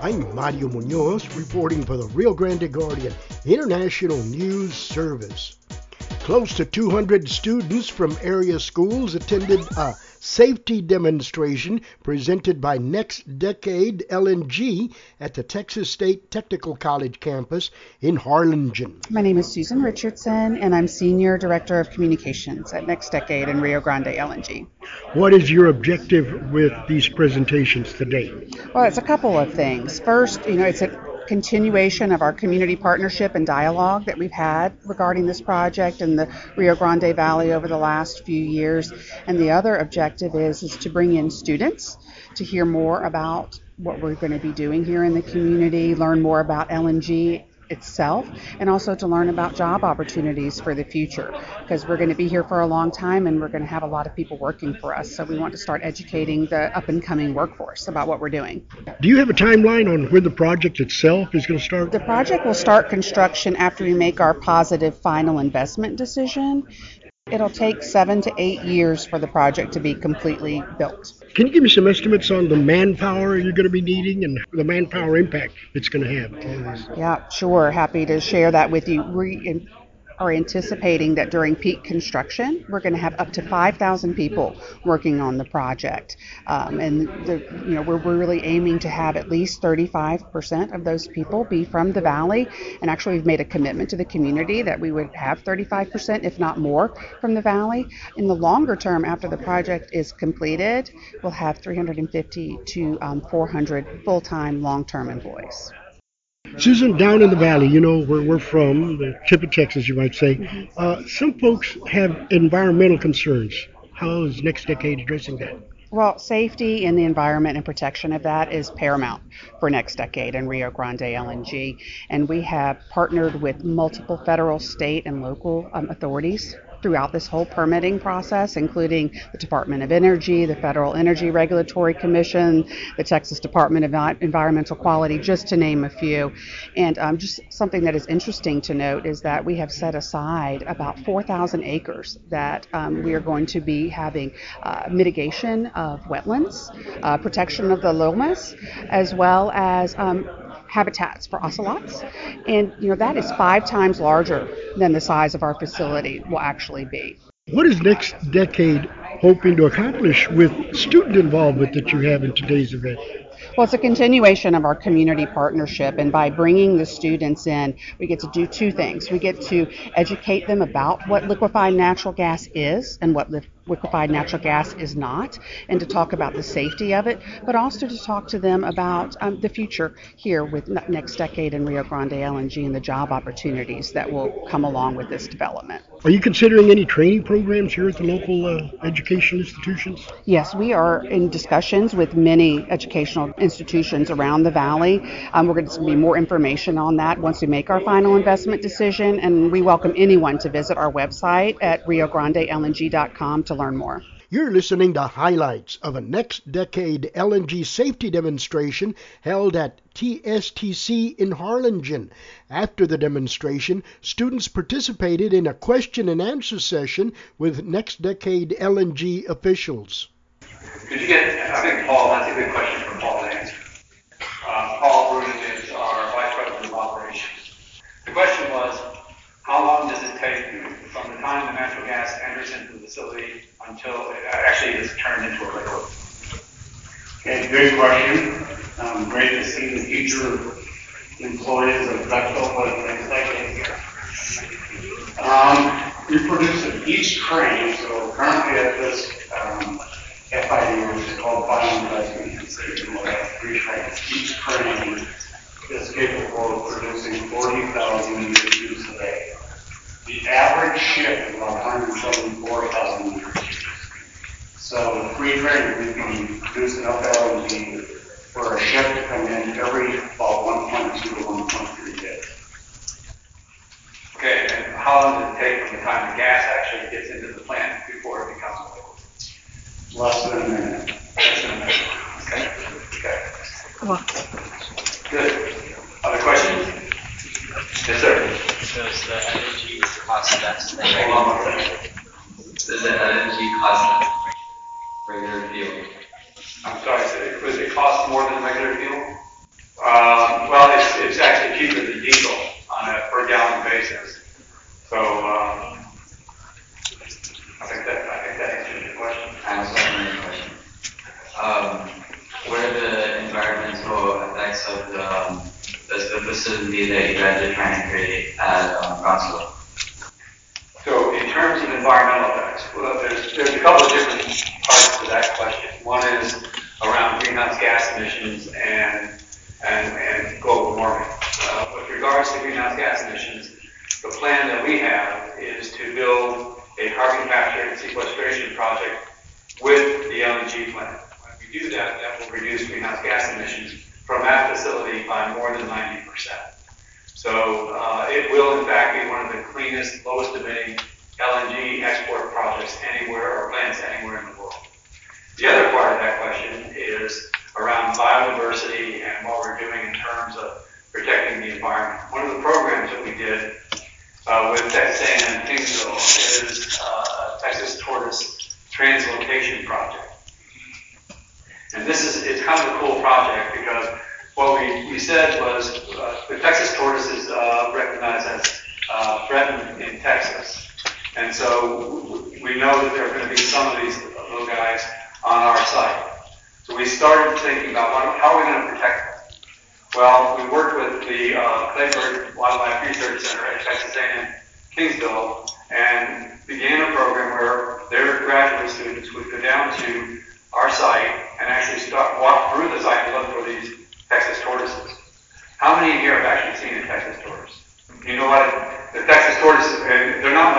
I'm Mario Munoz reporting for the Rio Grande Guardian International News Service. Close to 200 students from area schools attended a safety demonstration presented by NextDecade LNG at the Texas State Technical College campus in Harlingen. My name is Susan Richardson, and I'm Senior Director of Communications at NextDecade in Rio Grande LNG. What is your objective with these presentations today? Well, it's a couple of things. First, you know, it's a continuation of our community partnership and dialogue that we've had regarding this project in the Rio Grande Valley over the last few years. And the other objective is, is to bring in students to hear more about what we're going to be doing here in the community, learn more about LNG itself and also to learn about job opportunities for the future because we're going to be here for a long time and we're going to have a lot of people working for us. So we want to start educating the up and coming workforce about what we're doing. Do you have a timeline on when the project itself is going to start? The project will start construction after we make our positive final investment decision. It'll take seven to eight years for the project to be completely built. Can you give me some estimates on the manpower you're going to be needing and the manpower impact it's going to have? Yeah, sure. Happy to share that with you. We are anticipating that during peak construction, we're going to have up to 5,000 people working on the project. Um, and the, you know, we're, we're really aiming to have at least 35% of those people be from the valley. And actually, we've made a commitment to the community that we would have 35%, if not more, from the valley. In the longer term, after the project is completed, we'll have 350 to um, 400 full-time, long-term employees. Susan, down in the valley, you know where we're from, the tip of Texas, you might say, mm-hmm. uh, some folks have environmental concerns. How is NextDecade addressing that? Well, safety and the environment and protection of that is paramount for NextDecade in Rio Grande LNG. And we have partnered with multiple federal, state, and local um, authorities throughout this whole permitting process, including the Department of Energy, the Federal Energy Regulatory Commission, the Texas Department of Environmental Quality, just to name a few. And um, just something that is interesting to note is that we have set aside about 4,000 acres that um, we are going to be having uh, mitigation of wetlands, uh, protection of the lomas, as well as um, habitats for ocelots. And you know that is five times larger than the size of our facility will actually be. What is next decade hoping to accomplish with student involvement that you have in today's event? Well, it's a continuation of our community partnership, and by bringing the students in, we get to do two things. We get to educate them about what liquefied natural gas is and what liquefied natural gas is not, and to talk about the safety of it, but also to talk to them about um, the future here with NextDecade in Rio Grande LNG and the job opportunities that will come along with this development. Are you considering any training programs here at the local uh, education institutions? Yes, we are in discussions with many educational institutions around the valley. Um, we're going to be more information on that once we make our final investment decision, and we welcome anyone to visit our website at riograndelng.com to learn more. You're listening to highlights of a NextDecade LNG safety demonstration held at TSTC in Harlingen. After the demonstration, students participated in a question and answer session with NextDecade LNG officials. Did you get, I think Paul, that's a good question for Paul to answer. Uh, Paul Brunin is our Vice President of Operations. The question was, how long does it take from the time the natural gas enters into the facility until it actually is turned into a liquid? Okay, good question. Um, great to see the future employees of Bechtel the next decade. Um, we produce each train, so currently at this um, FID, which is called Final Investment Decision, we'll have three trains. Each train is capable of producing 40,000 liters a day. The average shift is about 174,000 liters. So free trade, we can produce enough LNG for a ship to come in every about 1.2 to 1.3 days. Okay, and how long does it take from the time the gas actually gets into the plant before it becomes liquid? Less than a minute. Less than a minute. Okay. Okay. Come on. Good. Other questions? Yes, sir. Does the energy on. Does the energy cost regular fuel? I'm sorry, so it, does it cost more than regular fuel? Uh, well, it's, it's actually cheaper than diesel on a per gallon basis. So, um, I think that, I think that answers your question. I also have another question. Um, what are the environmental effects of the, um, the facility that you guys are trying to create at um, Brownsville? So in terms of environmental effects, well, there's, there's a couple of different parts to that question. One is around greenhouse gas emissions and, and, and global warming. Uh, with regards to greenhouse gas emissions, the plan that we have is to build a carbon capture and sequestration project with the LNG plant. When we do that, that will reduce greenhouse gas emissions from that facility by more than 90%. So uh, it will in fact be one of the cleanest, lowest emitting LNG export projects anywhere or plants anywhere in the world. The other part of that question is around biodiversity and what we're doing in terms of protecting the environment. One of the programs that we did uh, with Texas A&M Kingsville is uh, a Texas Tortoise Translocation Project. And this is, it's kind of a cool project because what we, we said was uh, the Texas tortoise is uh, recognized as uh, threatened in Texas. And so we know that there are going to be some of these little guys on our site. So we started thinking about what, how are we going to protect them? Well, we worked with the uh, Kleberg Wildlife Research Center at Texas A&M Kingsville and began a program where their graduate students would go down to our site and actually start walk through the site and look for these Texas tortoises. How many here have actually seen a Texas tortoise? You know what? The Texas tortoise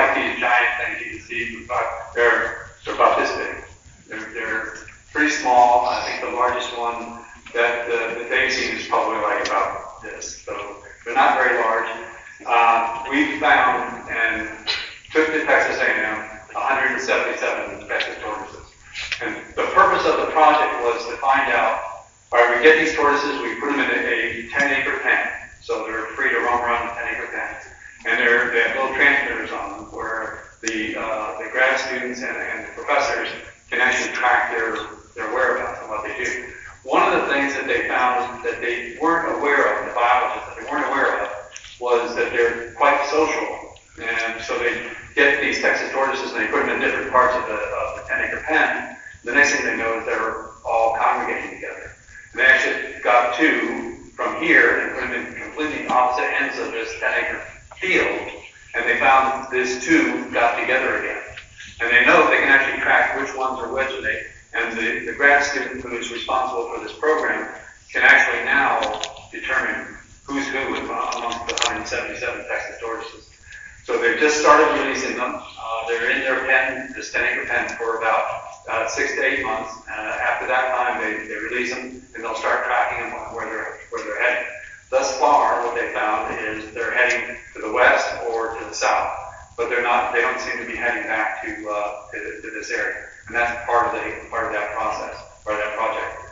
like these giant things you can see, but they're they're about this big. They're they're pretty small. I think the largest one that uh, that they've seen is probably like about this. So they're not very large. Uh, we found and took to Texas A&M 177 Texas tortoises. And the purpose of the project was to find out, all right, we get these tortoises, we put them in a, a 10 acre pen, so they're free to roam around the 10 acre pen. And they're, they have little transmitters on them where the, uh, the grad students and, and the professors can actually track their, their whereabouts and what they do. One of the things that they found that they weren't aware of, the biologists that they weren't aware of, was that they're quite social. And so they get these Texas tortoises and they put them in different parts of the, of the 10 acre pen. The next thing they know is they're all congregating together. And they actually got two from here and put them in completely opposite ends of this 10 acre field. And they found this two got together again. And they know they can actually track which ones are which. And, they, and the, the grad student who is responsible for this program can actually now determine who's who amongst the 177 Texas tortoises. So they've just started releasing them. Uh, they're in their pen, this 10 acre pen, for about uh, six to eight months. Uh, after that time, they, they release them and they'll start tracking them where they're, where they're heading. Thus far, what they found is they're heading to the west or to the south, but they're not. They don't seem to be heading back to uh, to, to this area, and that's part of the part of that process, part of that project.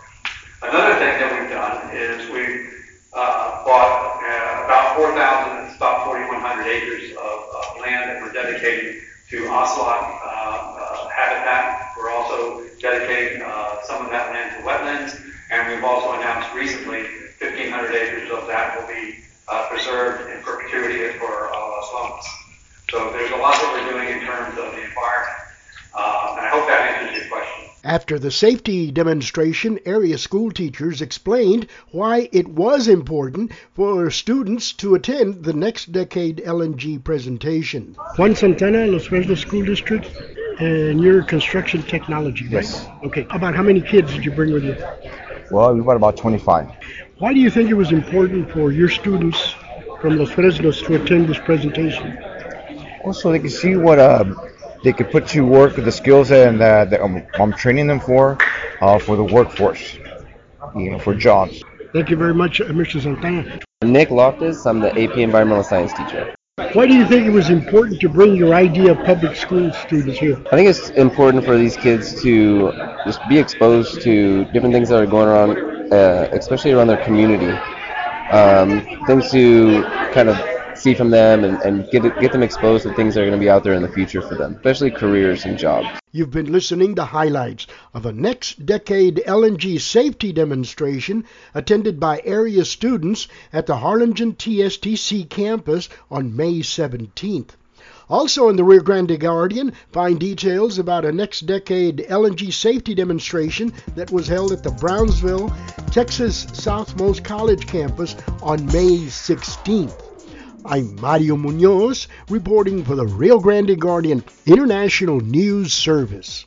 Another thing that we've done is we've uh, bought uh, about 4,000, it's about 4,100 acres of, of land that we're dedicating to ocelot uh, uh, habitat. We're also dedicating uh, some of that land to wetlands, and we've also announced recently 1,500 acres of that will be uh, preserved in perpetuity for all uh, slums. So there's a lot that we're doing in terms of the environment, uh, and I hope that answers your question. After the safety demonstration, area school teachers explained why it was important for students to attend the NextDecade LNG presentation. Juan Santana, Los Fresnos School District, and your construction technology, right? Yes. Okay. About how many kids did you bring with you? Well, we brought about 25. Why do you think it was important for your students from Los Fresnos to attend this presentation? Also, they can see what uh, they could put to work, the skills and uh, that I'm, I'm training them for, uh, for the workforce, you know, for jobs. Thank you very much, uh, Mr. Santana. Nick Loftus, I'm the AP Environmental Science teacher. Why do you think it was important to bring your idea of public school students here? I think it's important for these kids to just be exposed to different things that are going on, uh, especially around their community. Um, things to kind of see from them and, and get get them exposed to things that are going to be out there in the future for them, especially careers and jobs. You've been listening to highlights of a NextDecade LNG safety demonstration attended by area students at the Harlingen TSTC campus on May 17th. Also in the Rio Grande Guardian, find details about a NextDecade LNG safety demonstration that was held at the Brownsville, Texas Southmost College campus on May 16th. I'm Mario Munoz reporting for the Rio Grande Guardian International News Service.